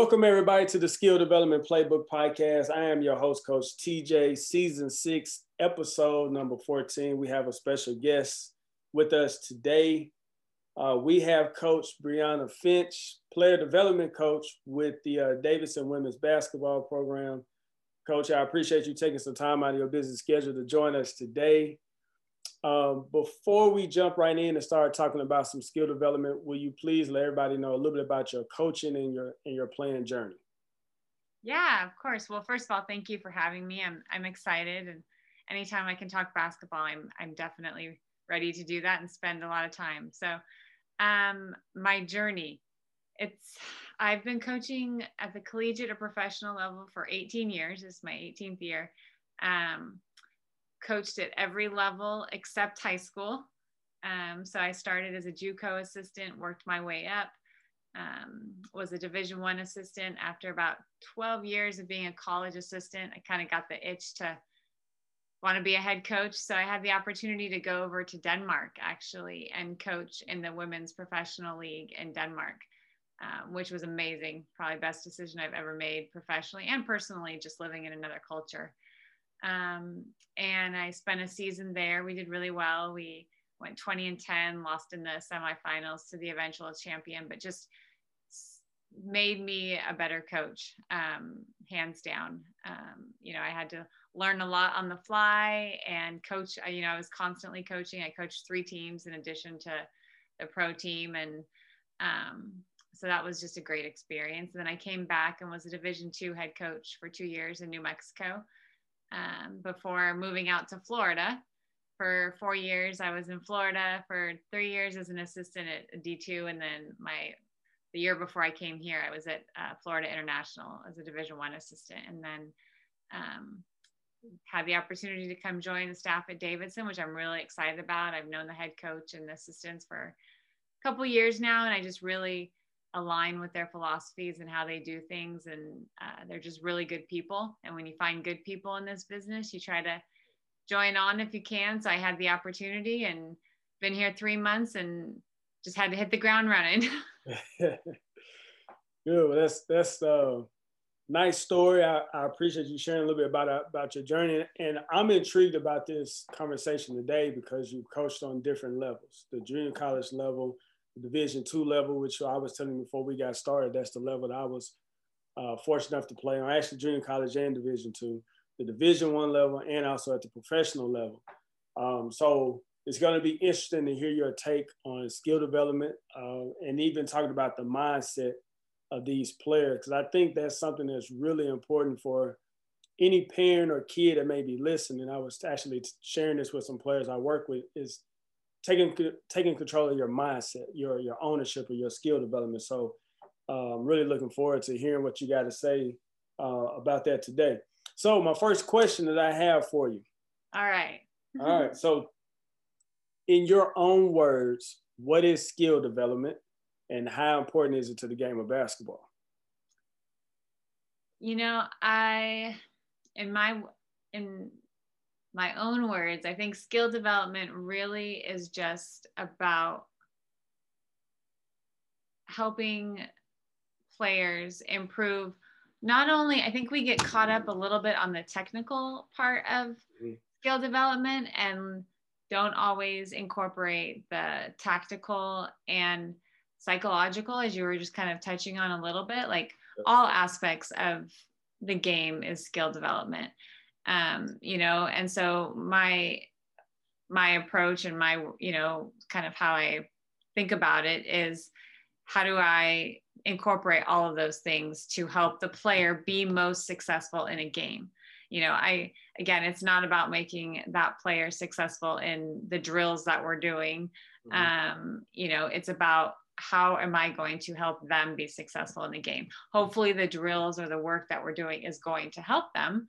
Welcome, everybody, to the Skill Development Playbook Podcast. I am your host, Coach TJ, season six, episode number 14. We have a special guest with us today. Uh, we have Coach Brianna Finch, player development coach with the uh, Davidson Women's Basketball Program. Coach, I appreciate you taking some time out of your busy schedule to join us today. Um, before we jump right in and start talking about some skill development, will you please let everybody know a little bit about your coaching and your and your playing journey? Yeah, of course. Well, first of all, thank you for having me. I'm I'm excited, and anytime I can talk basketball, I'm I'm definitely ready to do that and spend a lot of time. So, um, my journey, it's I've been coaching at the collegiate or professional level for 18 years. This is my 18th year. Um, coached at every level except high school. Um, so I started as a JUCO assistant, worked my way up, um, was a Division One assistant. After about 12 years of being a college assistant, I kind of got the itch to want to be a head coach. So I had the opportunity to go over to Denmark actually and coach in the women's professional league in Denmark. Um, which was amazing. Probably best decision I've ever made professionally and personally, just living in another culture. Um, and I spent a season there. We did really well. We went 20 and 10, lost in the semifinals to the eventual champion, but just made me a better coach, um, hands down. Um, you know, I had to learn a lot on the fly and coach. You know, I was constantly coaching. I coached three teams in addition to the pro team, and um, so that was just a great experience. And then I came back and was a Division two head coach for two years in New Mexico um, before moving out to Florida. For four years, I was in Florida. For three years as an assistant at D2, and then my the year before I came here, I was at uh, Florida International as a Division One assistant, and then um, had the opportunity to come join the staff at Davidson, which I'm really excited about. I've known the head coach and the assistants for a couple years now, and I just really align with their philosophies and how they do things and uh, they're just really good people. And when you find good people in this business you try to join on if you can. So i had the opportunity and been here three months and just had to hit the ground running. Good. Well, that's that's a nice story. I, I, appreciate you sharing a little bit about about your journey. And i'm intrigued about this conversation today because you've coached on different levels the junior college level Division two level, which I was telling you before we got started, that's the level that I was uh, fortunate enough to play on. Actually, junior college and Division two, the Division one level, and also at the professional level. Um, so it's going to be interesting to hear your take on skill development uh, and even talking about the mindset of these players, because I think that's something that's really important for any parent or kid that may be listening. I was actually sharing this with some players I work with. Is taking taking control of your mindset, your your ownership of your skill development. So I'm um, really looking forward to hearing what you got to say uh, about that today. So my first question that I have for you. All right. All right. So in your own words, what is skill development and how important is it to the game of basketball? You know, I in my in my own words, I think skill development really is just about helping players improve. Not only, I think we get caught up a little bit on the technical part of mm-hmm. skill development and don't always incorporate the tactical and psychological, as you were just kind of touching on a little bit. Like all aspects of the game is skill development um, you know and so my my approach and my you know kind of how i think about it is how do i incorporate all of those things to help the player be most successful in a game? You know i again it's not about making that player successful in the drills that we're doing. Mm-hmm. um, you know it's about how am i going to help them be successful in the game? Hopefully the drills or the work that we're doing is going to help them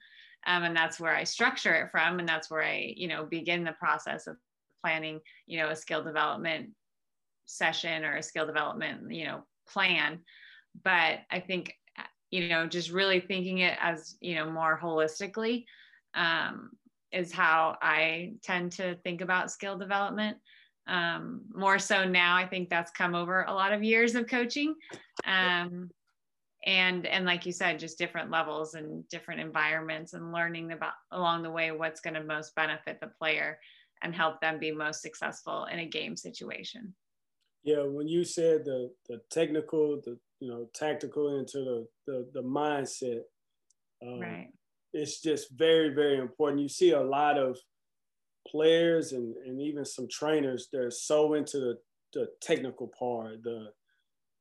um, and that's where i structure it from and that's where i you know begin the process of planning you know a skill development session or a skill development you know plan. But i think you know just really thinking it as you know more holistically um, is how i tend to think about skill development. Um, more so now i think that's come over a lot of years of coaching. Um, and and like you said just different levels and different environments and learning about along the way what's going to most benefit the player and help them be most successful in a game situation. Yeah when you said the the technical the you know tactical into the the, the mindset um, right. it's just very very important. You see a lot of players and, and even some trainers they're so into the, the technical part the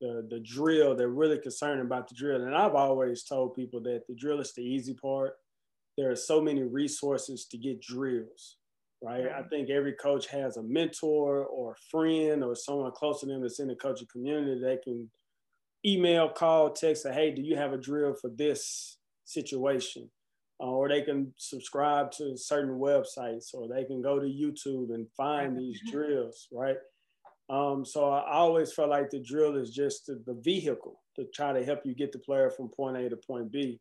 the the drill. They're really concerned about the drill. And I've always told people that the drill is the easy part. There are so many resources to get drills, right? right. I think every coach has a mentor or a friend or someone close to them that's in the coaching community they can email, call, text, say, hey, do you have a drill for this situation? Uh, or they can subscribe to certain websites or they can go to YouTube and find these drills, right? Um, so I always felt like the drill is just the, the, vehicle to try to help you get the player from point A to point B.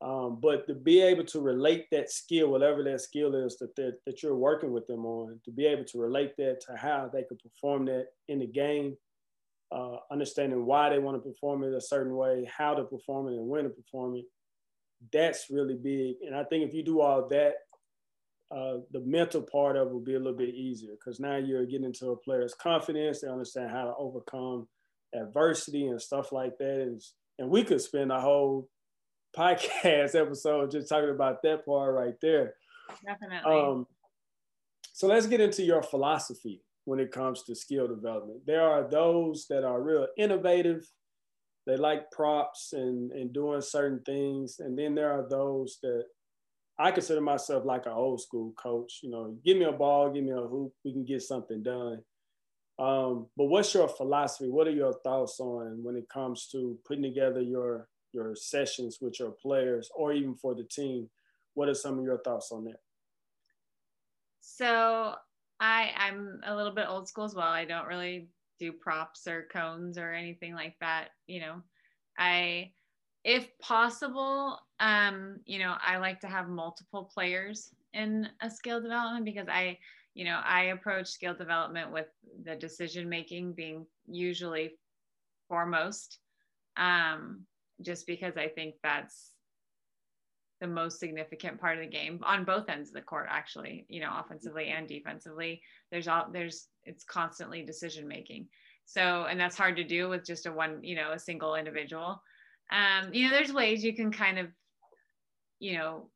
Um, but to be able to relate that skill, whatever that skill is that, that, you're working with them on, to be able to relate that to how they could perform that in the game, uh, understanding why they want to perform it a certain way, how to perform it, and when to perform it, that's really big. And I think if you do all that, uh, the mental part of it will be a little bit easier because now you're getting into a player's confidence. They understand how to overcome adversity and stuff like that. And, and we could spend a whole podcast episode just talking about that part right there. Definitely. Um, so let's get into your philosophy when it comes to skill development. There are those that are real innovative. They like props and, and doing certain things. And then there are those that I consider myself like an old school coach. You know, give me a ball, give me a hoop, we can get something done. Um, but what's your philosophy? What are your thoughts on when it comes to putting together your your sessions with your players or even for the team? What are some of your thoughts on that? So I I'm a little bit old school as well. I don't really do props or cones or anything like that. You know, I if possible, um, you know, I like to have multiple players in a skill development because I, you know, I approach skill development with the decision making being usually foremost, um, just because I think that's the most significant part of the game on both ends of the court actually you know offensively and defensively. There's all there's it's constantly decision making. So and that's hard to do with just a one you know a single individual um, you know, there's ways you can kind of, you know,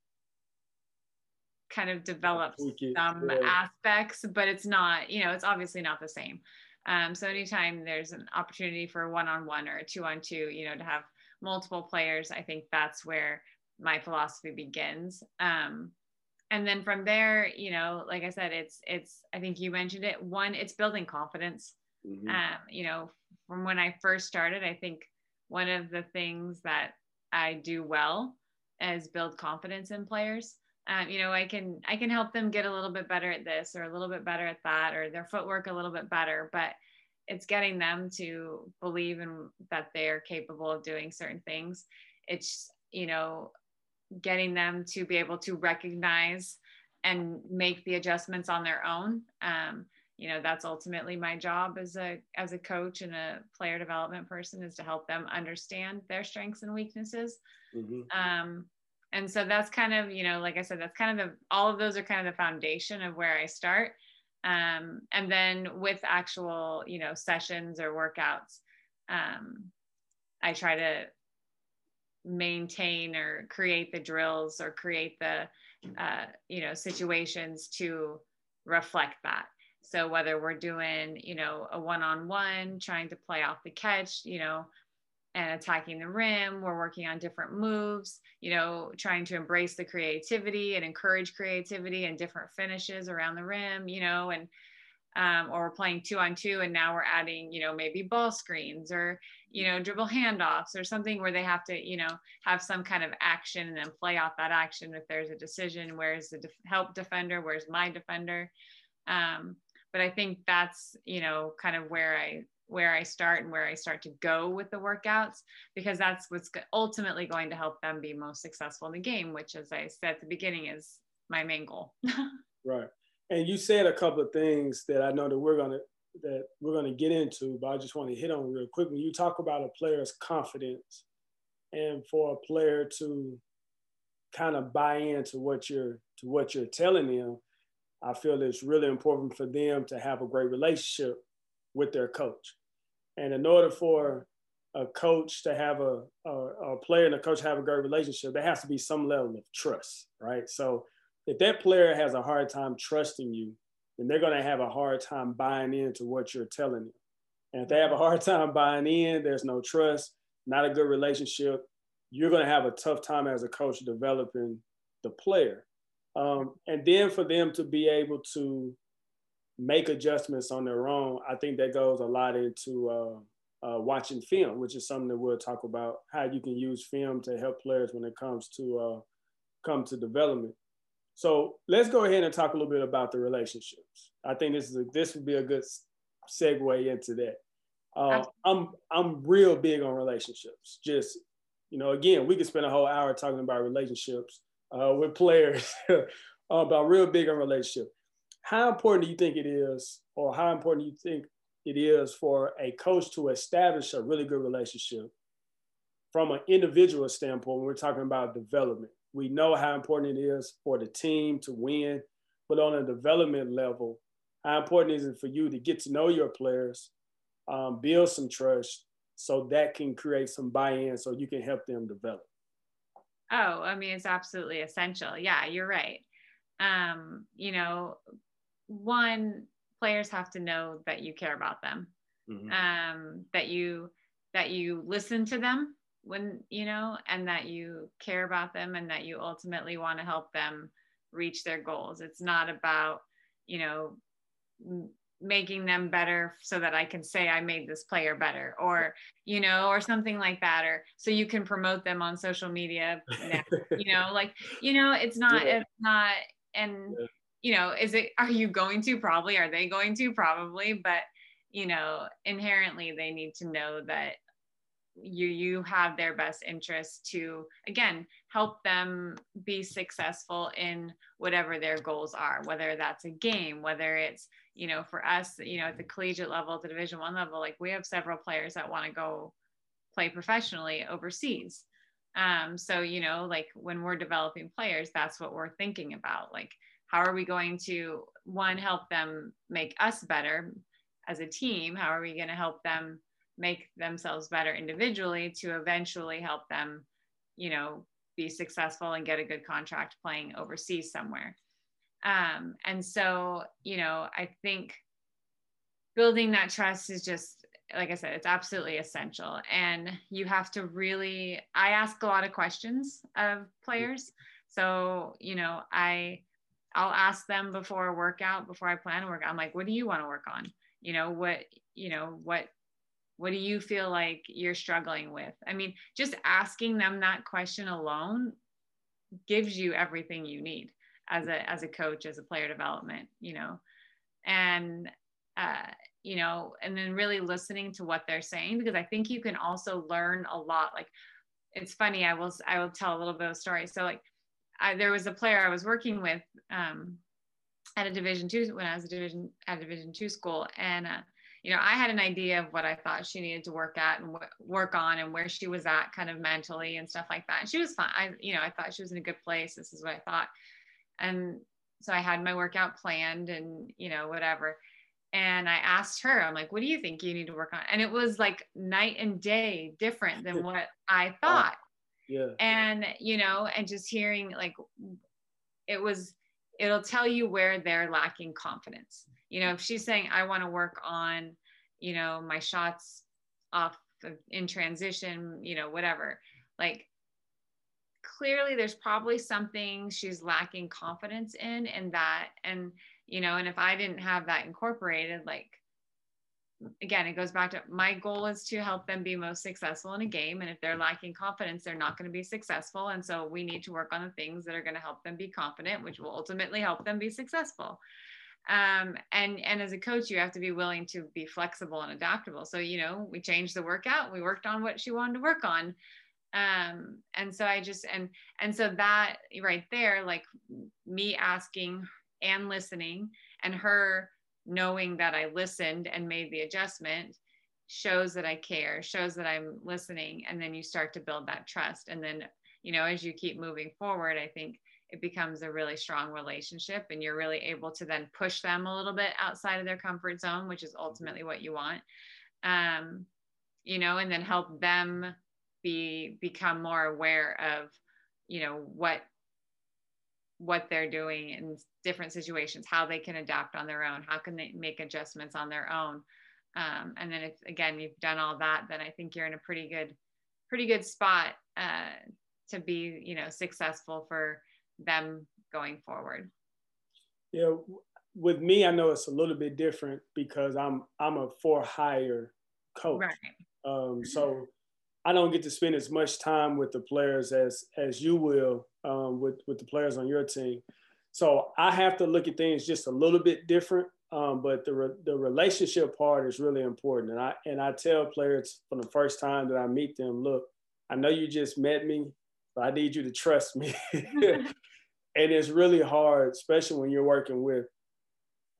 kind of develop some yeah. aspects, but it's not, you know, it's obviously not the same. Um, so anytime there's an opportunity for one-on-one or a two-on-two, you know, to have multiple players, I think that's where my philosophy begins. Um, and then from there, you know, like I said, it's it's I think you mentioned it. One, it's building confidence. Mm-hmm. Um, you know, from when I first started, I think one of the things that I do well is build confidence in players. Um, you know, I can I can help them get a little bit better at this or a little bit better at that or their footwork a little bit better, but it's getting them to believe in that they are capable of doing certain things. It's you know, getting them to be able to recognize and make the adjustments on their own. Um, you know that's ultimately my job as a as a coach and a player development person is to help them understand their strengths and weaknesses. Mm-hmm. um, and so that's kind of you know like i said that's kind of the all of those are kind of the foundation of where i start. Um, and then with actual you know sessions or workouts um, i try to maintain or create the drills or create the uh, you know situations to reflect that so whether we're doing, you know, a one-on-one, trying to play off the catch, you know, and attacking the rim, we're working on different moves, you know, trying to embrace the creativity and encourage creativity and different finishes around the rim, you know, and um, or we're playing two on two and now we're adding you know maybe ball screens or you know dribble handoffs or something where they have to you know have some kind of action and then play off that action if there's a decision where's the help defender where's my defender? Um, but I think that's, you know, kind of where I where I start and where I start to go with the workouts because that's what's ultimately going to help them be most successful in the game, which, as I said at the beginning, is my main goal. right. And you said a couple of things that I know that we're gonna that we're gonna get into, but I just want to hit on real quick. When you talk about a player's confidence, and for a player to kind of buy into what you're to what you're telling them, I feel it's really important for them to have a great relationship with their coach. And in order for a coach to have a, a, a player and a coach have a great relationship, there has to be some level of trust, right? So if that player has a hard time trusting you, then they're going to have a hard time buying into what you're telling them. And if they have a hard time buying in, there's no trust, not a good relationship, you're going to have a tough time as a coach developing the player. Um, and then for them to be able to make adjustments on their own, I think that goes a lot into uh, uh, watching film, which is something that we'll talk about how you can use film to help players when it comes to uh, come to development. So let's go ahead and talk a little bit about the relationships. I think this is a, this would be a good segue into that. Uh, I'm I'm real big on relationships. Just you know, again, we could spend a whole hour talking about relationships uh, with players, about real big on relationship. How important do you think it is, or how important do you think it is for a coach to establish a really good relationship from an individual standpoint when we're talking about development? We know how important it is for the team to win, but on a development level, how important is it for you to get to know your players, um, build some trust, so that can create some buy-in, so you can help them develop. Oh, I mean, it's absolutely essential. Yeah, you're right. Um, you know, one players have to know that you care about them, mm-hmm. um, that you that you listen to them when you know and that you care about them and that you ultimately want to help them reach their goals it's not about you know making them better so that I can say I made this player better or you know or something like that or so you can promote them on social media you know like you know it's not yeah. it's not and yeah. you know is it are you going to probably are they going to probably but you know inherently they need to know that you you have their best interest to again help them be successful in whatever their goals are whether that's a game whether it's you know for us you know at the collegiate level the division one level like we have several players that want to go play professionally overseas. Um, so you know like when we're developing players that's what we're thinking about. Like how are we going to one help them make us better as a team? How are we going to help them make themselves better individually to eventually help them, you know, be successful and get a good contract playing overseas somewhere. Um, and so, you know, I think building that trust is just, like I said, it's absolutely essential. And you have to really, I ask a lot of questions of players. So, you know, I, I'll ask them before a workout, before I plan a workout. I'm like, what do you want to work on? You know, what, you know, what what do you feel like you're struggling with i mean just asking them that question alone gives you everything you need as a as a coach as a player development you know and uh, you know and then really listening to what they're saying because i think you can also learn a lot like it's funny i will i will tell a little bit of a story so like I, there was a player i was working with um, at a division two when i was a division at a division two school and uh, you know, I had an idea of what I thought she needed to work at and work on and where she was at kind of mentally and stuff like that. And she was fine. I, you know, I thought she was in a good place. This is what I thought. And so I had my workout planned and, you know, whatever. And I asked her, I'm like, what do you think you need to work on? And it was like night and day different than what I oh, thought. Yeah. And, you know, and just hearing like, it was, it'll tell you where they're lacking confidence you know if she's saying i want to work on you know my shots off of, in transition you know whatever like clearly there's probably something she's lacking confidence in and that and you know and if i didn't have that incorporated like again it goes back to my goal is to help them be most successful in a game and if they're lacking confidence they're not going to be successful and so we need to work on the things that are going to help them be confident which will ultimately help them be successful. Um, and and as a coach you have to be willing to be flexible and adaptable. So you know we changed the workout we worked on what she wanted to work on um, and so i just and and so that right there like me asking and listening and her knowing that i listened and made the adjustment shows that I care, shows that I'm listening, and then you start to build that trust. And then, you know, as you keep moving forward, I think it becomes a really strong relationship and you're really able to then push them a little bit outside of their comfort zone, which is ultimately what you want. Um, you know, and then help them be become more aware of, you know, what what they're doing in different situations, how they can adapt on their own, how can they make adjustments on their own. Um, and then if again you've done all that, then I think you're in a pretty good, pretty good spot uh, to be, you know, successful for them going forward. Yeah, with me, I know it's a little bit different because I'm I'm a for hire coach. Right. Um, so I don't get to spend as much time with the players as as you will um, with with the players on your team. So I have to look at things just a little bit different. Um, but the re- the relationship part is really important, and I and I tell players from the first time that I meet them, look, I know you just met me, but I need you to trust me. and it's really hard, especially when you're working with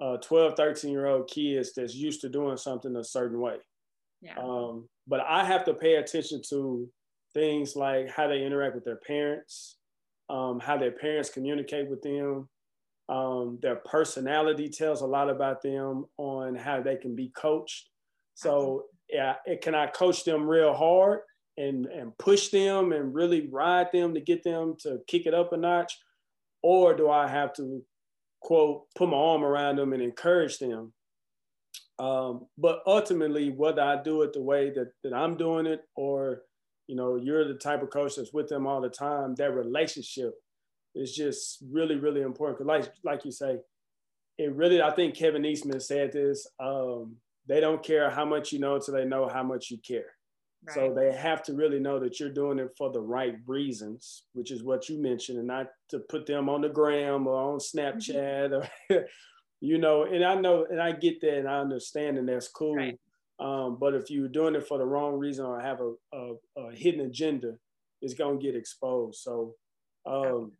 uh, 12, 13 year old kids that's used to doing something a certain way. Yeah. Um, but I have to pay attention to things like how they interact with their parents, um, how their parents communicate with them. Um, their personality tells a lot about them on how they can be coached. So yeah, it, can I coach them real hard and and push them and really ride them to get them to kick it up a notch, or do I have to quote put my arm around them and encourage them um, but ultimately, whether I do it the way that, that I'm doing it or, you know, you're the type of coach that's with them all the time, that relationship is just really, really important. Cause like, like you say, it really, I think Kevin Eastman said this, um, they don't care how much you know until they know how much you care. Right. So they have to really know that you're doing it for the right reasons, which is what you mentioned, and not to put them on the gram or on Snapchat mm-hmm. or you know, and I know, and I get that, and I understand, and that's cool. Right. Um, but if you're doing it for the wrong reason or have a, a, a hidden agenda, it's gonna get exposed. So, um,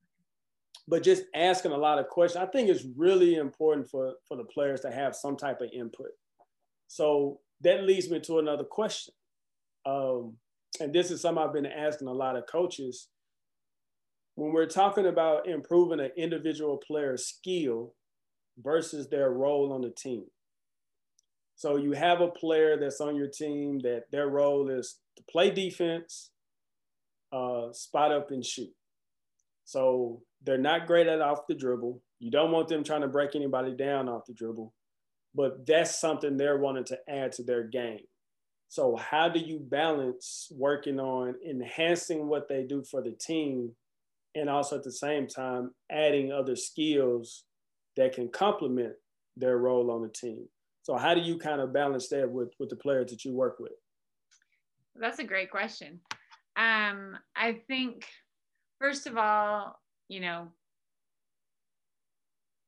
but just asking a lot of questions, I think it's really important for for the players to have some type of input. So that leads me to another question, um, and this is something I've been asking a lot of coaches. When we're talking about improving an individual player's skill, versus their role on the team. So you have a player that's on your team that their role is to play defense, uh, spot up and shoot. So they're not great at off the dribble. You don't want them trying to break anybody down off the dribble, but that's something they're wanting to add to their game. So how do you balance working on enhancing what they do for the team and also at the same time adding other skills that can complement their role on the team. So how do you kind of balance that with with the players that you work with? That's a great question. Um, I think first of all, you know,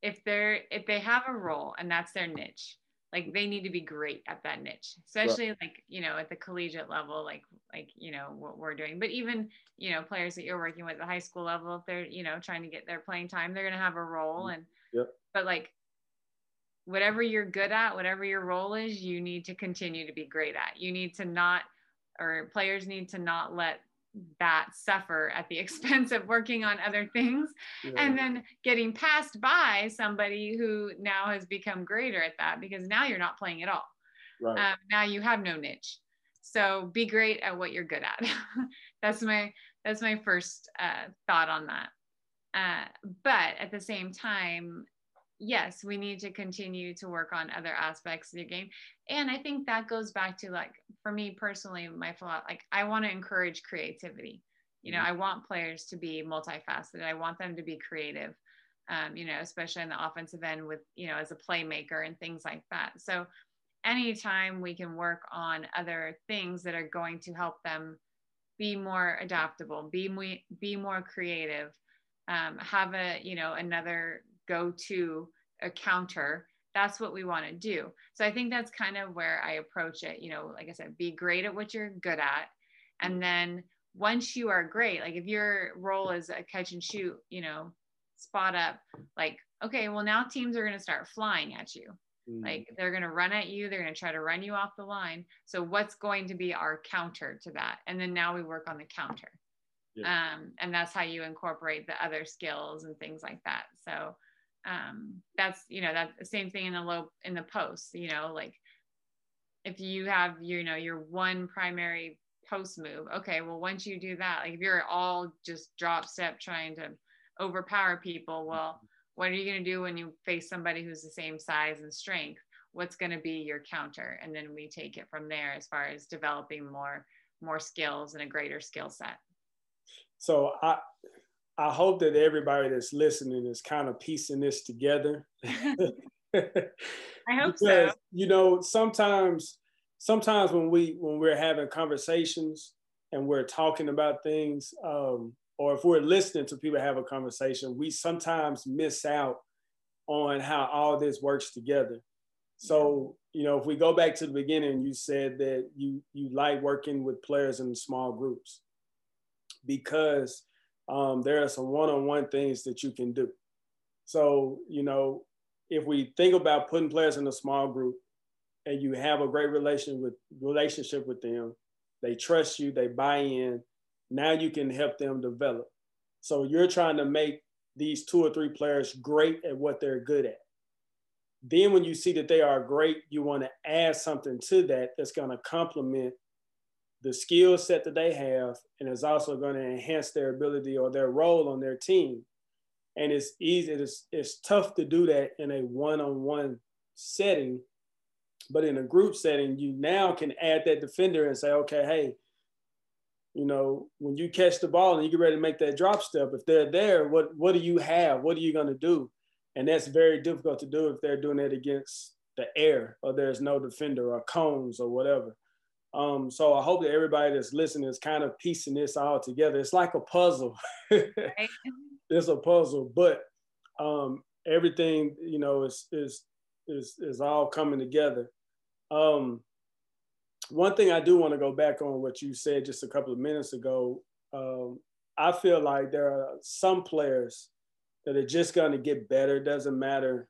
if they're if they have a role and that's their niche, like they need to be great at that niche especially right. like you know at the collegiate level like like you know what we're doing but even you know players that you're working with at the high school level if they're you know trying to get their playing time they're going to have a role mm-hmm. and Yep. But like whatever you're good at, whatever your role is, you need to continue to be great at. You need to not, or players need to not let that suffer at the expense of working on other things yeah. and then getting passed by somebody who now has become greater at that because now you're not playing at all. Right. Um, now you have no niche. So be great at what you're good at. that's my that's my first uh, thought on that. Uh, but at the same time, yes, we need to continue to work on other aspects of the game. And I think that goes back to like, for me personally, my philosophy, like I want to encourage creativity. You know, mm-hmm. I want players to be multifaceted. I want them to be creative. Um, you know, especially in the offensive end with, you know, as a playmaker and things like that. So anytime we can work on other things that are going to help them be more adaptable, be more, be more creative, um, have a you know another go to a counter that's what we want to do so i think that's kind of where i approach it you know like i said be great at what you're good at and then once you are great like if your role is a catch and shoot you know spot up like okay well now teams are going to start flying at you Mm. Like they're going to run at you, they're going to try to run you off the line. So, what's going to be our counter to that? And then now we work on the counter. Yeah. Um, and that's how you incorporate the other skills and things like that. So, um, that's you know that same thing in the low in the post. You know, like if you have you know your one primary post move, okay, well once you do that, like if you're all just drop step trying to overpower people, well mm-hmm what are you going to do when you face somebody who's the same size and strength what's going to be your counter and then we take it from there as far as developing more more skills and a greater skill set so i i hope that everybody that's listening is kind of piecing this together. I hope because, so you know sometimes sometimes when we when we're having conversations and we're talking about things um, or if we're listening to people have a conversation, we sometimes miss out on how all this works together. So, you know, if we go back to the beginning, you said that you you like working with players in small groups because um, there are some one-on-one things that you can do. So, you know, if we think about putting players in a small group and you have a great relation with relationship with them, they trust you, they buy in, now you can help them develop. So you're trying to make these two or three players great at what they're good at. Then when you see that they are great, you want to add something to that that's going to complement the skill set that they have and is also going to enhance their ability or their role on their team. And it's easy, it's, it's tough to do that in a one-on-one setting. But in a group setting, you now can add that defender and say, okay, hey, you know, when you catch the ball and you get ready to make that drop step, if they're there, what what do you have? What are you going to do? And that's very difficult to do if they're doing it against the air or there's no defender or cones or whatever. Um, so I hope that everybody that's listening is kind of piecing this all together. It's like a puzzle. it's a puzzle, but um, everything you know is is is is all coming together. Um, one thing I do want to go back on what you said just a couple of minutes ago. Um, I feel like there are some players that are just going to get better. Doesn't matter,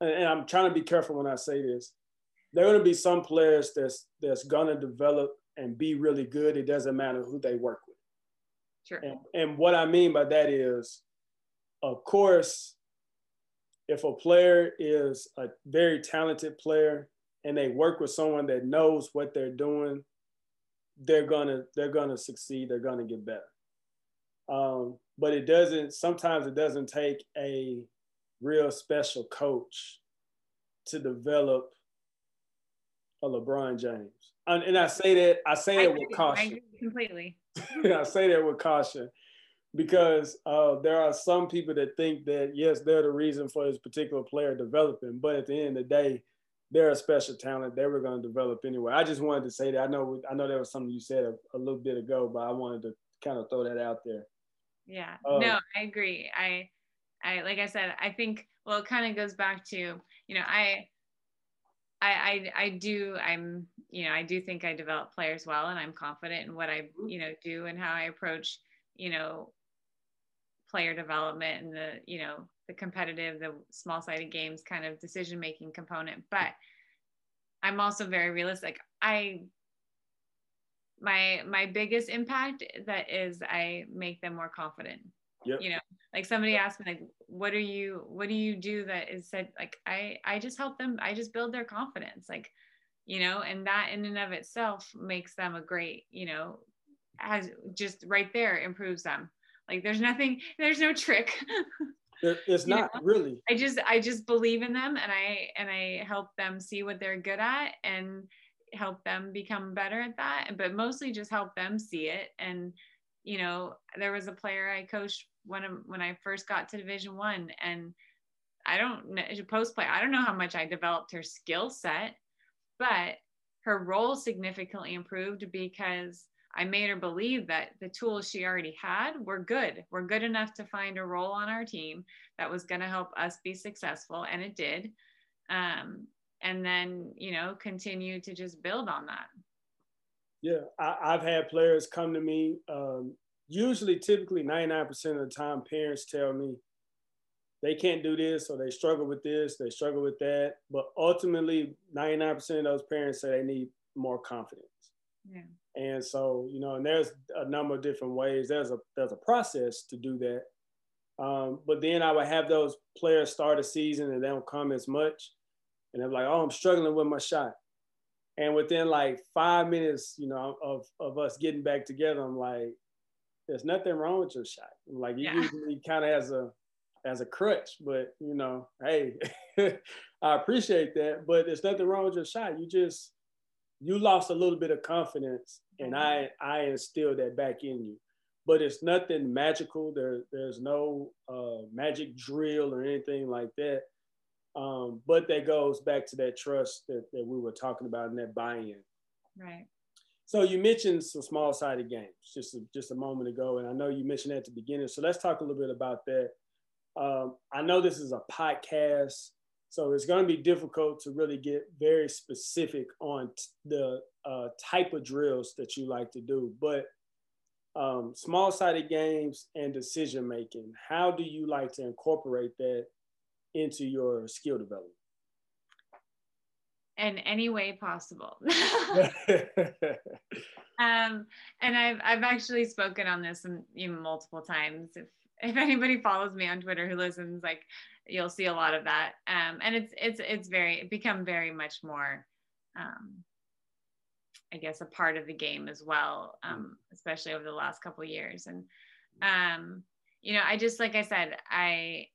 and, and I'm trying to be careful when I say this. There are going to be some players that's that's going to develop and be really good. It doesn't matter who they work with. Sure. And, and what I mean by that is, of course, if a player is a very talented player and they work with someone that knows what they're doing, they're gonna they're gonna succeed. They're gonna get better. Um, but it doesn't. Sometimes it doesn't take a real special coach to develop a LeBron James. And, and I say that I say that with caution. I completely. I say that with caution because uh, there are some people that think that yes, they're the reason for this particular player developing, but at the end of the day, they're a special talent. They were going to develop anyway. I just wanted to say that. I know I know that was something you said a, a little bit ago, but I wanted to kind of throw that out there. Yeah. Um, no, I agree. I I like I said, I think well it kind of goes back to, you know, I I, I I do I'm you know I do think I develop players well and I'm confident in what I mm-hmm. you know do and how I approach you know player development and the you know the competitive, the small sided games kind of decision making component. But I'm also very realistic. I my my biggest impact that is I make them more confident. Yep. You know, like somebody asked me like, what are you what do you do that is said like I I just help them, I just build their confidence. Like, you know, and that in and of itself makes them a great, you know, has just right there improves them. Like there's nothing, there's no trick. it's not know? really i just i just believe in them and i and i help them see what they're good at and help them become better at that but mostly just help them see it and you know there was a player i coached when when i first got to division one and i don't know post play i don't know how much i developed her skill set but her role significantly improved because I made her believe that the tools she already had were good. Were good enough to find a role on our team that was going to help us be successful, and it did. Um, and then, you know, continue to just build on that. Yeah, I, have had players come to me. Um, usually, typically, 99% of the time, parents tell me, they can't do this or they struggle with this, they struggle with that. But ultimately, 99% of those parents say they need more confidence. Yeah. And so, you know, and there's a number of different ways. There's a there's a process to do that. Um, but then I would have those players start a season and they don't come as much. And they're like, oh, I'm struggling with my shot. And within like five minutes, you know, of, of us getting back together, I'm like, there's nothing wrong with your shot. Like, you yeah. usually kind of as a as a crutch, but you know, hey, I appreciate that. But there's nothing wrong with your shot. You just you lost a little bit of confidence, and I I instilled that back in you. But it's nothing magical. There there's no uh, magic drill or anything like that. Um, but that goes back to that trust that, that we were talking about and that buy-in. Right. So you mentioned some small-sided games just a, just a moment ago, and I know you mentioned at the beginning. So let's talk a little bit about that. Um, I know this is a podcast, so it's going to be difficult to really get very specific on t- the uh, type of drills that you like to do. But um, small sided games and decision making, how do you like to incorporate that into your skill development? In any way possible. um, and I've, I've actually spoken on this in, multiple times. If if anybody follows me on Twitter who listens, like you'll see a lot of that. Um, and it's it's it's very it become very much more um, I guess a part of the game as well, um, especially over the last couple years. And um, you know, I just like I said, I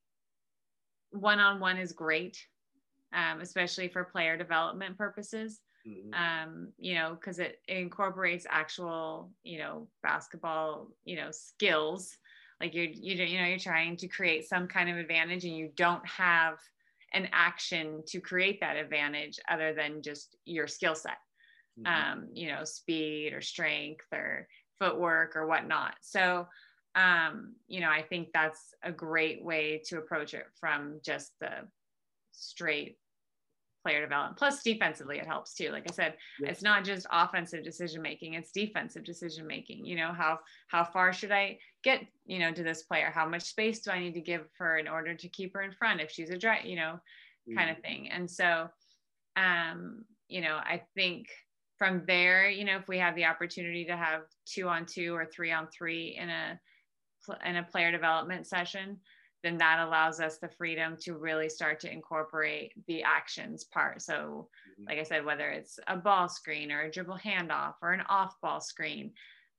one on one is great, um, especially for player development purposes. Mm-hmm. Um, you know, because it, it incorporates actual, you know, basketball, you know, skills like you're you, you know you're trying to create some kind of advantage and you don't have an action to create that advantage other than just your skill set mm-hmm. um, you know speed or strength or footwork or whatnot so um, you know i think that's a great way to approach it from just the straight player development. Plus, defensively, it helps too. Like I said, yes. it's not just offensive decision making; it's defensive decision making. You know, how how far should I get? You know, to this player? How much space do I need to give her in order to keep her in front if she's a dry? You know, kind of mm-hmm. thing. And so, um, you know, I think from there, you know, if we have the opportunity to have two on two or three on three in a in a player development session, then that allows us the freedom to really start to incorporate the actions part. So, mm-hmm. like I said, whether it's a ball screen or a dribble handoff or an off ball screen,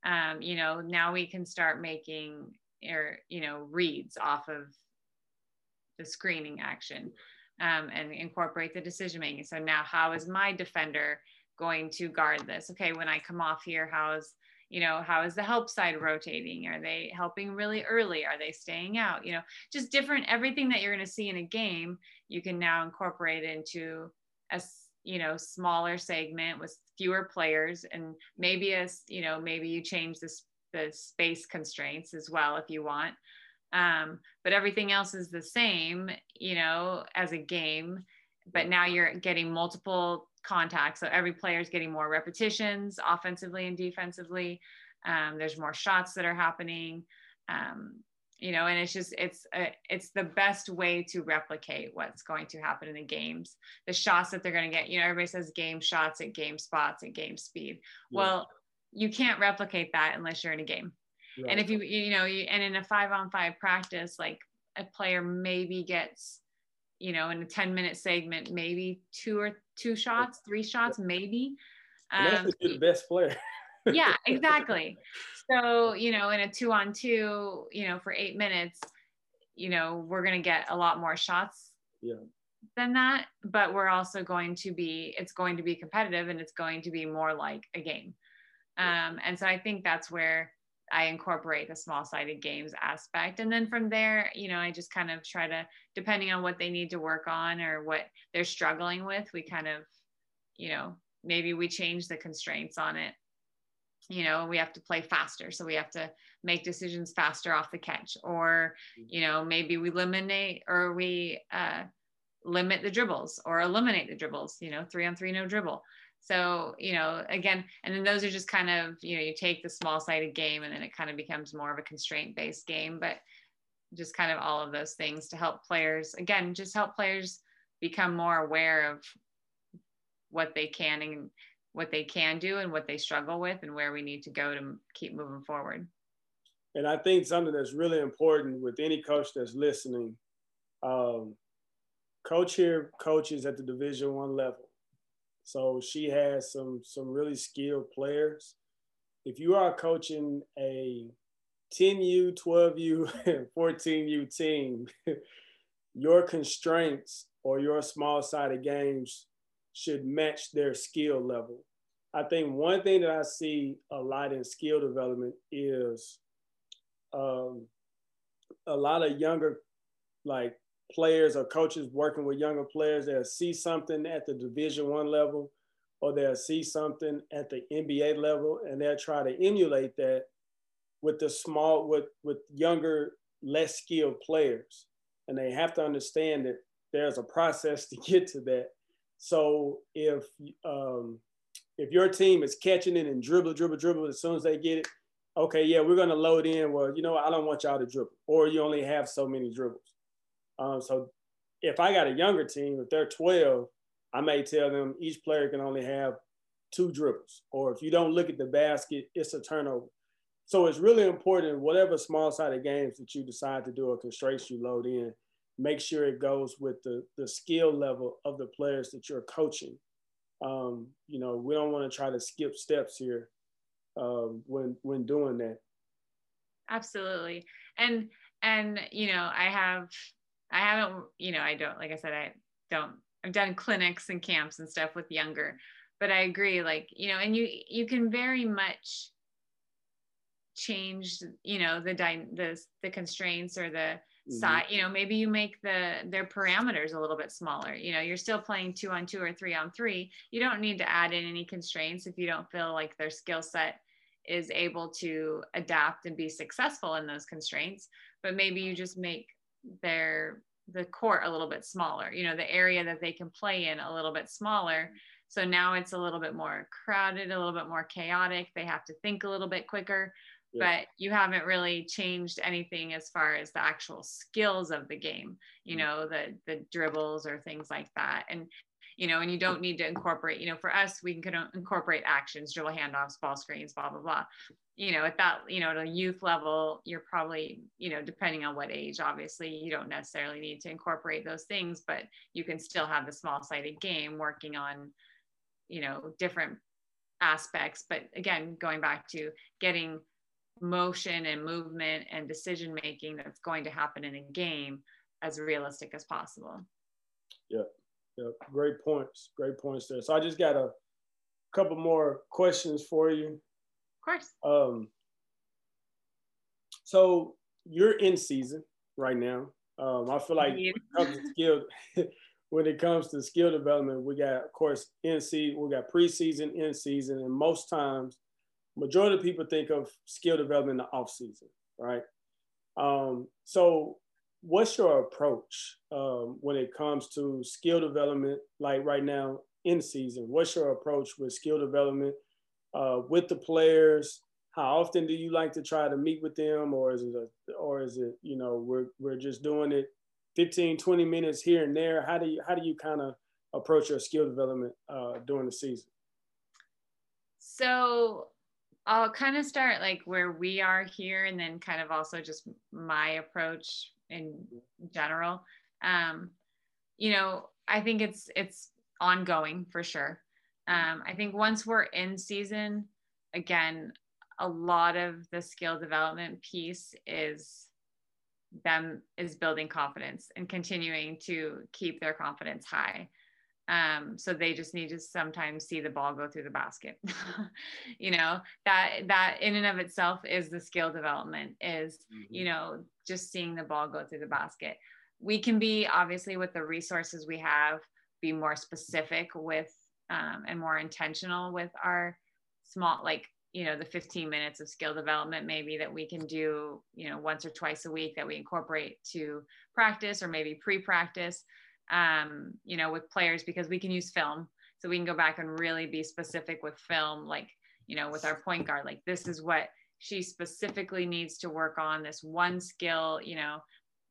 um, you know, now we can start making or, you know, reads off of the screening action um, and incorporate the decision making. So now, how is my defender going to guard this? Okay, when I come off here, how is you know how is the help side rotating? Are they helping really early? Are they staying out? You know just different everything that you're going to see in a game you can now incorporate into a you know smaller segment with fewer players and maybe as you know maybe you change this the space constraints as well if you want. Um, but everything else is the same you know as a game but now you're getting multiple contact. So every player is getting more repetitions offensively and defensively. Um, there's more shots that are happening. Um, you know, and it's just it's a, it's the best way to replicate what's going to happen in the games. The shots that they're going to get. You know, everybody says game shots at game spots at game speed. Yeah. Well, you can't replicate that unless you're in a game. Right. And if you you know, you, and in a five on five practice, like a player maybe gets you know, in a 10 minute segment, maybe two or two shots, three shots, maybe. Um, you're the best player. yeah, exactly. So, you know, in a two on two, you know, for eight minutes, you know, we're going to get a lot more shots yeah. than that. But we're also going to be, it's going to be competitive and it's going to be more like a game. Um, and so I think that's where I incorporate the small sided games aspect. And then from there, you know, I just kind of try to, depending on what they need to work on or what they're struggling with, we kind of, you know, maybe we change the constraints on it. You know, we have to play faster. So we have to make decisions faster off the catch. Or, you know, maybe we eliminate or we uh, limit the dribbles or eliminate the dribbles, you know, three on three, no dribble. So, you know, again, and then those are just kind of, you know, you take the small sided game and then it kind of becomes more of a constraint based game. But just kind of all of those things to help players again just help players become more aware of what they can and what they can do and what they struggle with and where we need to go to keep moving forward and i think something that's really important with any coach that's listening um, coach here coaches at the division one level so she has some some really skilled players if you are coaching a 10U, 12U, 14U team, your constraints or your small sided games should match their skill level. I think one thing that I see a lot in skill development is um, a lot of younger like players or coaches working with younger players that see something at the division one level or they'll see something at the NBA level and they'll try to emulate that with the small with with younger less skilled players. And they have to understand that there's a process to get to that. So if um, if your team is catching it and dribble dribble dribble as soon as they get it okay yeah we're going to load in. Well you know i don't want y'all to dribble or you only have so many dribbles um, so if i got a younger team if they're 12 i may tell them each player can only have two dribbles or if you don't look at the basket it's a turnover so it's really important, whatever small sided games that you decide to do or constraints you load in, make sure it goes with the, the skill level of the players that you're coaching. Um, you know, we don't want to try to skip steps here um, when when doing that. Absolutely, and and you know, I have I haven't you know I don't like I said I don't I've done clinics and camps and stuff with younger, but I agree like you know, and you you can very much change, you know the the the constraints or the mm-hmm. side you know maybe you make the their parameters a little bit smaller you know you're still playing two on two or three on three you don't need to add in any constraints if you don't feel like their skill set is able to adapt and be successful in those constraints but maybe you just make their the court a little bit smaller you know the area that they can play in a little bit smaller. So now it's a little bit more crowded a little bit more chaotic. They have to think a little bit quicker but you haven't really changed anything as far as the actual skills of the game you mm. know the the dribbles or things like that. And you know and you don't need to incorporate you know for us we can incorporate actions dribble handoffs ball screens blah blah blah. You know at that you know at a youth level you're probably you know depending on what age obviously you don't necessarily need to incorporate those things but you can still have the small sided game working on you know different aspects. But again going back to getting motion and movement and decision making that's going to happen in a game as realistic as possible. Yeah, yeah, great points. Great points there. So I just got a couple more questions for you. Of course. Um, so you're in season right now. Um, I feel like when it comes to skill, when it comes to skill development, we got, of course, in season, we got preseason, in season, and most times majority of people think of skill development in the off season, right? Um, so what's your approach um, when it comes to skill development, like right now in season? What's your approach with skill development uh, with the players? How often do you like to try to meet with them, or is it, a, or is it, you know, we're we're just doing it 15, 20 minutes here and there? How do you how do you kind of approach your skill development uh, during the season? So I'll kind of start like where we are here and then kind of also just my approach in general. Um, you know, I think it's it's ongoing for sure. Um, I think once we're in season, again, a lot of the skill development piece is them is building confidence and continuing to keep their confidence high. Um, so they just need to sometimes see the ball go through the basket. you know, that that in and of itself is the skill development, is, mm-hmm. you know, just seeing the ball go through the basket. We can be obviously with the resources we have, be more specific with um, and more intentional with our small, like, you know, the 15 minutes of skill development, maybe that we can do, you know, once or twice a week that we incorporate to practice or maybe pre practice um, you know, with players because we can use film. So we can go back and really be specific with film, like, you know, with our point guard, like this is what she specifically needs to work on this one skill, you know,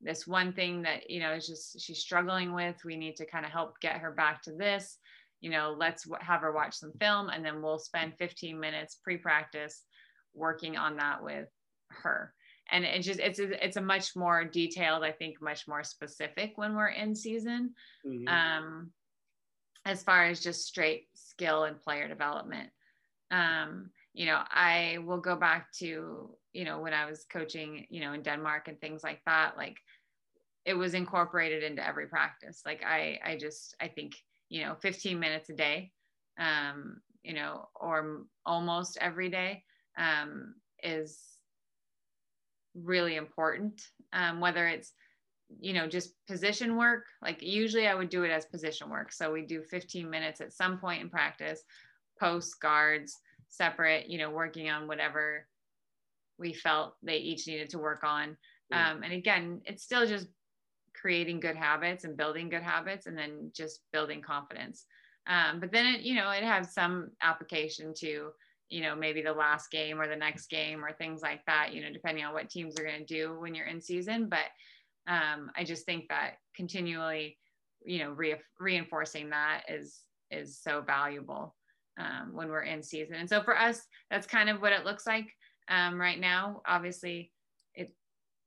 this one thing that you know is just she's struggling with. We need to kind of help get her back to this. You know let's have her watch some film and then we'll spend 15 minutes pre-practice working on that with her and it's just it's a, it's a much more detailed i think much more specific when we're in season. Mm-hmm. um as far as just straight skill and player development. Um you know i will go back to you know when i was coaching you know in denmark and things like that like it was incorporated into every practice. Like i i just i think you know 15 minutes a day um you know or almost every day um is really important um whether it's you know just position work. Like usually i would do it as position work. So we do 15 minutes at some point in practice post guards separate you know working on whatever we felt they each needed to work on. Um, and again it's still just creating good habits and building good habits and then just building confidence. Um, but then it you know it has some application to you know maybe the last game or the next game or things like that you know depending on what teams are going to do when you're in season. But um, i just think that continually you know re- reinforcing that is is so valuable um, when we're in season. And so for us that's kind of what it looks like um, right now. Obviously it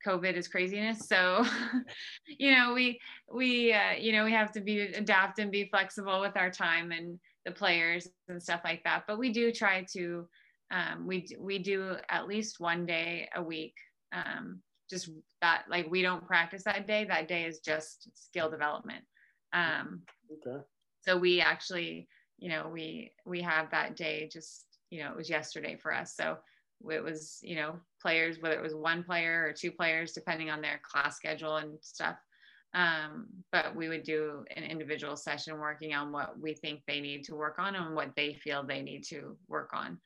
covid is craziness. So you know we we uh, you know we have to be adapt and be flexible with our time and the players and stuff like that. But we do try to um, we we do at least one day a week um, just that like we don't practice that day. That day is just skill development. Um okay. so we actually you know we we have that day just you know it was yesterday for us. So it was you know players whether it was one player or two players depending on their class schedule and stuff um, but we would do an individual session working on what we think they need to work on and what they feel they need to work on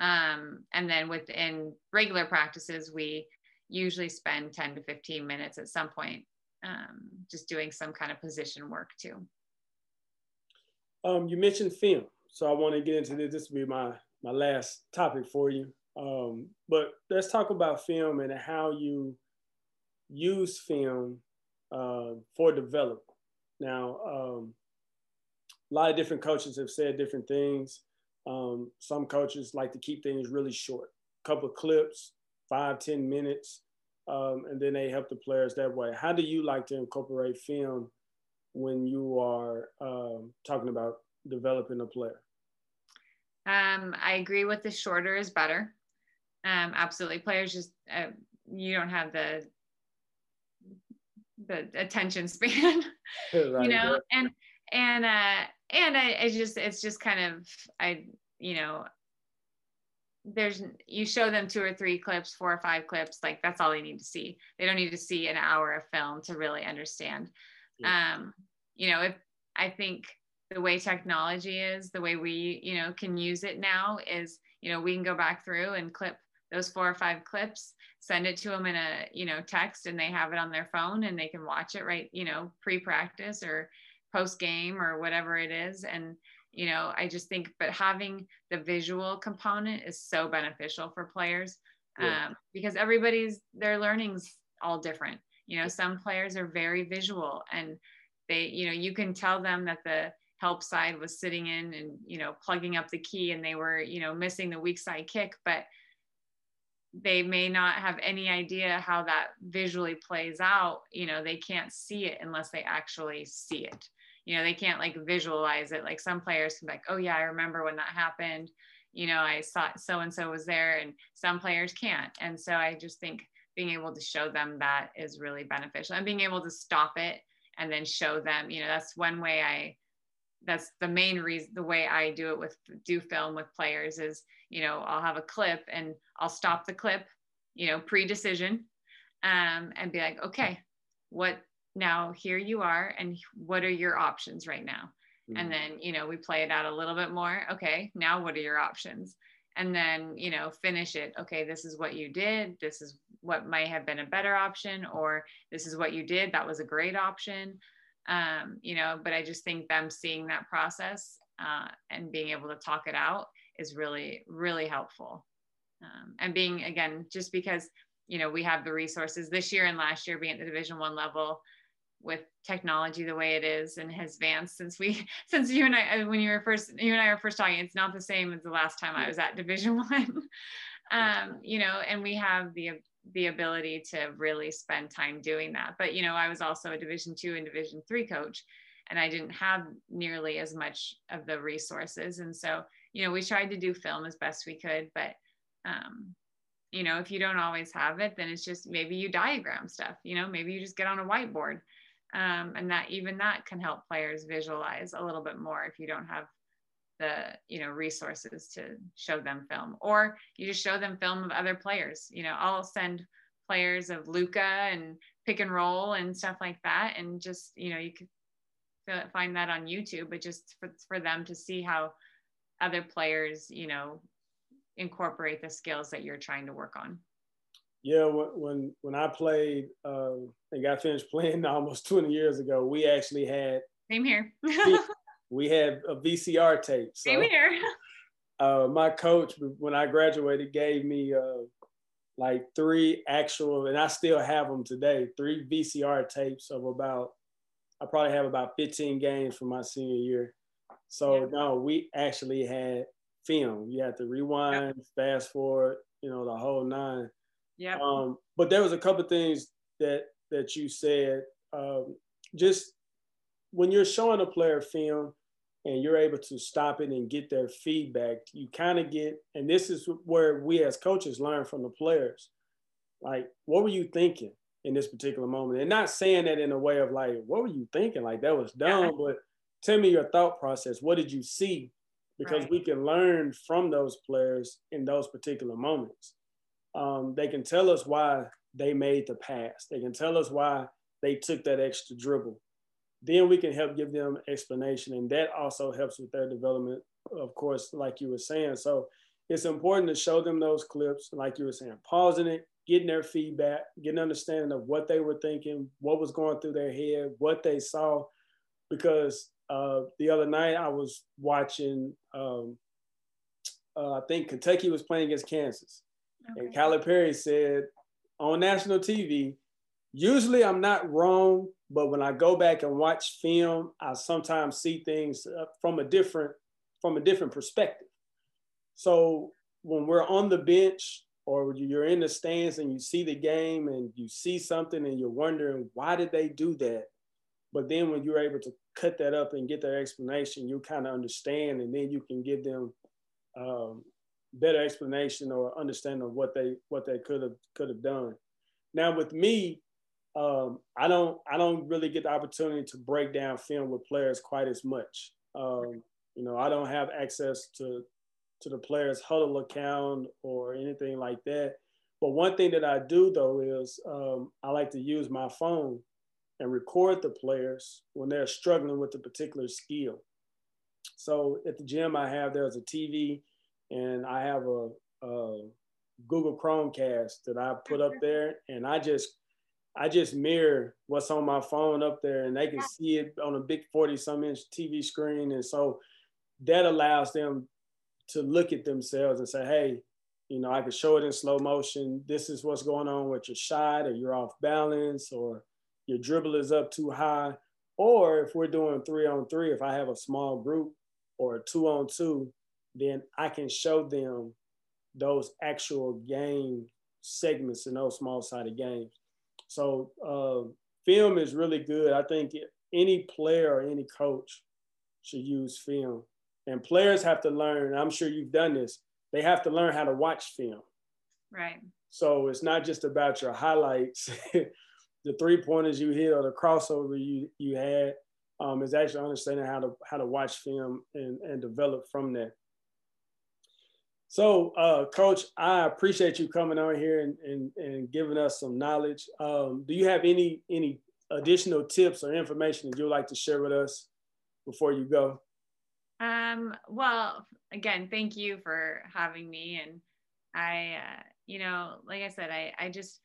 um, and then within regular practices we usually spend 10 to 15 minutes at some point um, just doing some kind of position work too. Um, you mentioned film, so I want to get into this. This will be my my last topic for you. Um, but let's talk about film and how you use film uh, for development. Now, um, a lot of different coaches have said different things. Um, some coaches like to keep things really short, a couple of clips, five ten minutes, um, and then they help the players that way. How do you like to incorporate film when you are um, talking about developing a player? Um, I agree with the shorter is better. Absolutely, players just uh, you don't have the the attention span, right, you know, right. and and uh, and I, I just it's just kind of I you know there's you show them two or three clips four or five clips like that's all they need to see they don't need to see an hour of film to really understand yeah. um you know if i think the way technology is the way we you know can use it now is you know we can go back through and clip those four or five clips send it to them in a you know text and they have it on their phone and they can watch it right you know pre-practice or post game or whatever it is. And you know i just think but having the visual component is so beneficial for players yeah. um, because everybody's their learning's all different. You know some players are very visual and they you know you can tell them that the help side was sitting in and you know plugging up the key and they were you know missing the weak side kick but they may not have any idea how that visually plays out you know they can't see it unless they actually see it. You know they can't like visualize it. Like some players can be like oh yeah i remember when that happened. You know i saw so and so was there and some players can't. And so i just think being able to show them that is really beneficial and being able to stop it and then show them you know that's one way i that's the main reason the way i do it with do film with players is you know i'll have a clip and i'll stop the clip you know pre-decision um, and be like okay what now here you are and what are your options right now? Mm-hmm. and then you know we play it out a little bit more. Okay now what are your options? And then you know finish it. Okay this is what you did. This is what might have been a better option or this is what you did that was a great option um, you know but i just think them seeing that process uh, and being able to talk it out is really really helpful. Um, and being again just because you know we have the resources this year and last year being at the division one level with technology the way it is and has advanced since we since you and I when you were first you and I were first talking it's not the same as the last time I was at division one. Um you know and we have the the ability to really spend time doing that. But you know I was also a division 2 and division 3 coach and I didn't have nearly as much of the resources. And so you know we tried to do film as best we could but um you know if you don't always have it then it's just maybe you diagram stuff you know maybe you just get on a whiteboard. Um, and that even that can help players visualize a little bit more if you don't have the you know resources to show them film or you just show them film of other players you know i'll send players of Luka and pick and roll and stuff like that and just you know you could find that on youtube but just for, for them to see how other players you know incorporate the skills that you're trying to work on yeah, when when I played uh, and got finished playing almost 20 years ago, we actually had same here. We had a VCR tape. So, same here. Uh, my coach, when I graduated, gave me uh, like three actual, and I still have them today. Three VCR tapes of about, I probably have about 15 games from my senior year. So yeah. no, we actually had film. You had to rewind, yep. fast forward, you know, the whole nine. Yeah. Um, but there was a couple things that that you said. Um, just when you're showing a player film and you're able to stop it and get their feedback, you kind of get, and this is where we as coaches learn from the players. Like, what were you thinking in this particular moment? And not saying that in a way of like, what were you thinking? Like that was dumb, yeah. but tell me your thought process. What did you see? Because right. we can learn from those players in those particular moments um, they can tell us why they made the pass. They can tell us why they took that extra dribble. Then we can help give them explanation, and that also helps with their development, of course, like you were saying. So it's important to show them those clips, like you were saying, pausing it, getting their feedback, getting understanding of what they were thinking, what was going through their head, what they saw. Because uh, the other night I was watching, um, uh, I think Kentucky was playing against Kansas, Okay. And Calipari said on national TV, usually I'm not wrong, but when I go back and watch film, I sometimes see things uh, from a different from a different perspective. So when we're on the bench or you're in the stands and you see the game and you see something and you're wondering why did they do that, but then when you're able to cut that up and get their explanation, you kind of understand, and then you can give them um, better explanation or understanding of what they what they could have could have done. Now with me, um, I don't I don't really get the opportunity to break down film with players quite as much. Um, you know, I don't have access to to the players' Hudl account or anything like that. But one thing that I do though is um, I like to use my phone and record the players when they're struggling with a particular skill. So at the gym, I have there's a TV and I have a, a Google Chromecast that I put up there, and I just I just mirror what's on my phone up there, and they can see it on a big 40 some inch TV screen, and so that allows them to look at themselves and say, hey, you know, I can show it in slow motion. This is what's going on with your shot, or you're off balance, or your dribble is up too high. Or if we're doing three on three, if I have a small group or a two on two, then I can show them those actual game segments in those small sided games. So uh, film is really good. I think any player or any coach should use film. And players have to learn, I'm sure you've done this, they have to learn how to watch film. Right. So it's not just about your highlights, the three pointers you hit or the crossover you, you had. Um, is actually understanding how to how to watch film and, and develop from that. So, uh, Coach, I appreciate you coming on here and, and, and giving us some knowledge. Um, do you have any any additional tips or information that you'd like to share with us before you go? Um, well, again, thank you for having me. And I, uh, you know, like I said, I, I just,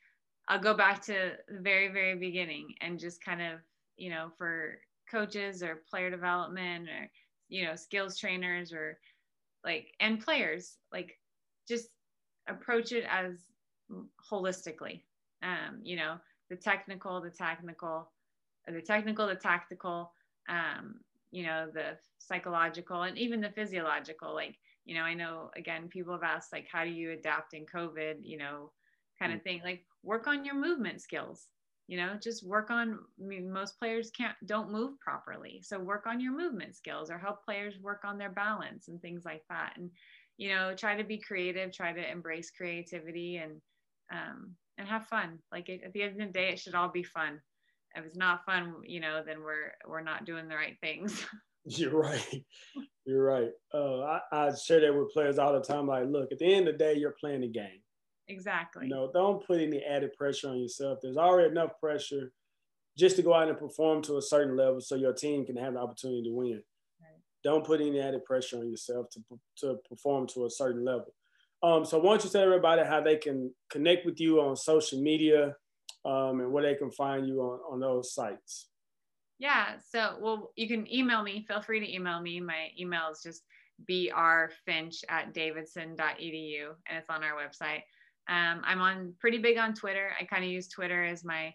I'll go back to the very, very beginning and just kind of, you know, for coaches or player development or, you know, skills trainers or like and players like just approach it as holistically. Um, you know, the technical, the technical, the technical, the tactical, um, you know, the psychological, and even the physiological. Like, you know, I know again, people have asked like, how do you adapt in COVID? You know, kind of mm. thing. Like, work on your movement skills. You know, just work on. Most players can't don't move properly, so work on your movement skills, or help players work on their balance and things like that. And you know, try to be creative, try to embrace creativity, and um, and have fun. Like at the end of the day, it should all be fun. If it's not fun, you know, then we're we're not doing the right things. You're right. You're right. Uh, I, I share that with players all the time. Like, look, at the end of the day, you're playing the game. Exactly. You know, don't put any added pressure on yourself. There's already enough pressure just to go out and perform to a certain level so your team can have the opportunity to win. Right. Don't put any added pressure on yourself to, to perform to a certain level. Um, so why don't you tell everybody how they can connect with you on social media um, and where they can find you on, on those sites? Yeah, so well, you can email me. Feel free to email me. My email is just brfinch at davidson.edu and it's on our website. Um, I'm on pretty big on Twitter. I kind of use Twitter as my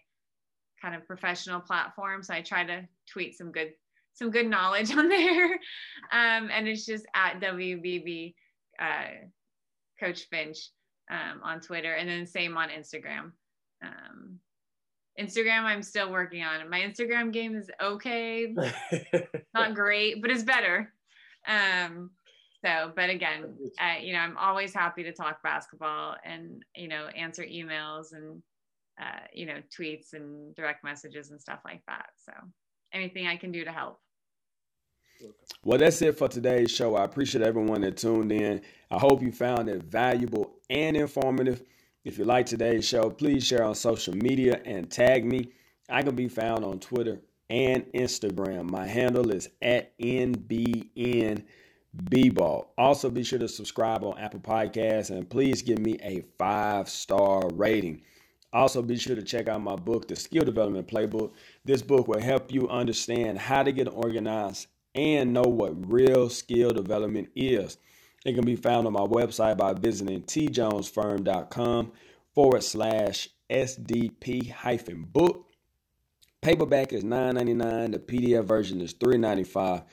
kind of professional platform. So I try to tweet some good some good knowledge on there. Um, and it's just at WBB uh, Coach Finch um, on Twitter, and then same on Instagram. Um, Instagram, I'm still working on. My Instagram game is okay, not great, but it's better. Um, so, but again, uh, you know, I'm always happy to talk basketball and you know answer emails and uh, you know tweets and direct messages and stuff like that. So, anything I can do to help. Well, that's it for today's show. I appreciate everyone that tuned in. I hope you found it valuable and informative. If you like today's show, please share on social media and tag me. I can be found on Twitter and Instagram. My handle is at NBNBball. Also, be sure to subscribe on Apple Podcasts and please give me a five star rating. Also, be sure to check out my book, The Skill Development Playbook. This book will help you understand how to get organized and know what real skill development is. It can be found on my website by visiting tjonesfirm.com forward slash SDP hyphen book. Paperback is $9.99. The PDF version is $3.95.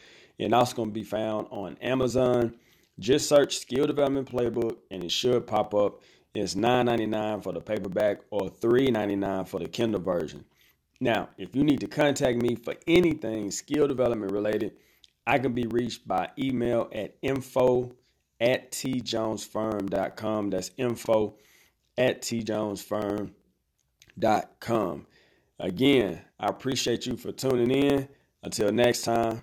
And also going to be found on Amazon. Just search Skill Development Playbook and it should pop up. It's $9.99 for the paperback or $3.99 for the Kindle version. Now, if you need to contact me for anything skill development related, I can be reached by email at info at tjonesfirm.com. That's info at tjonesfirm.com. Again, I appreciate you for tuning in. Until next time,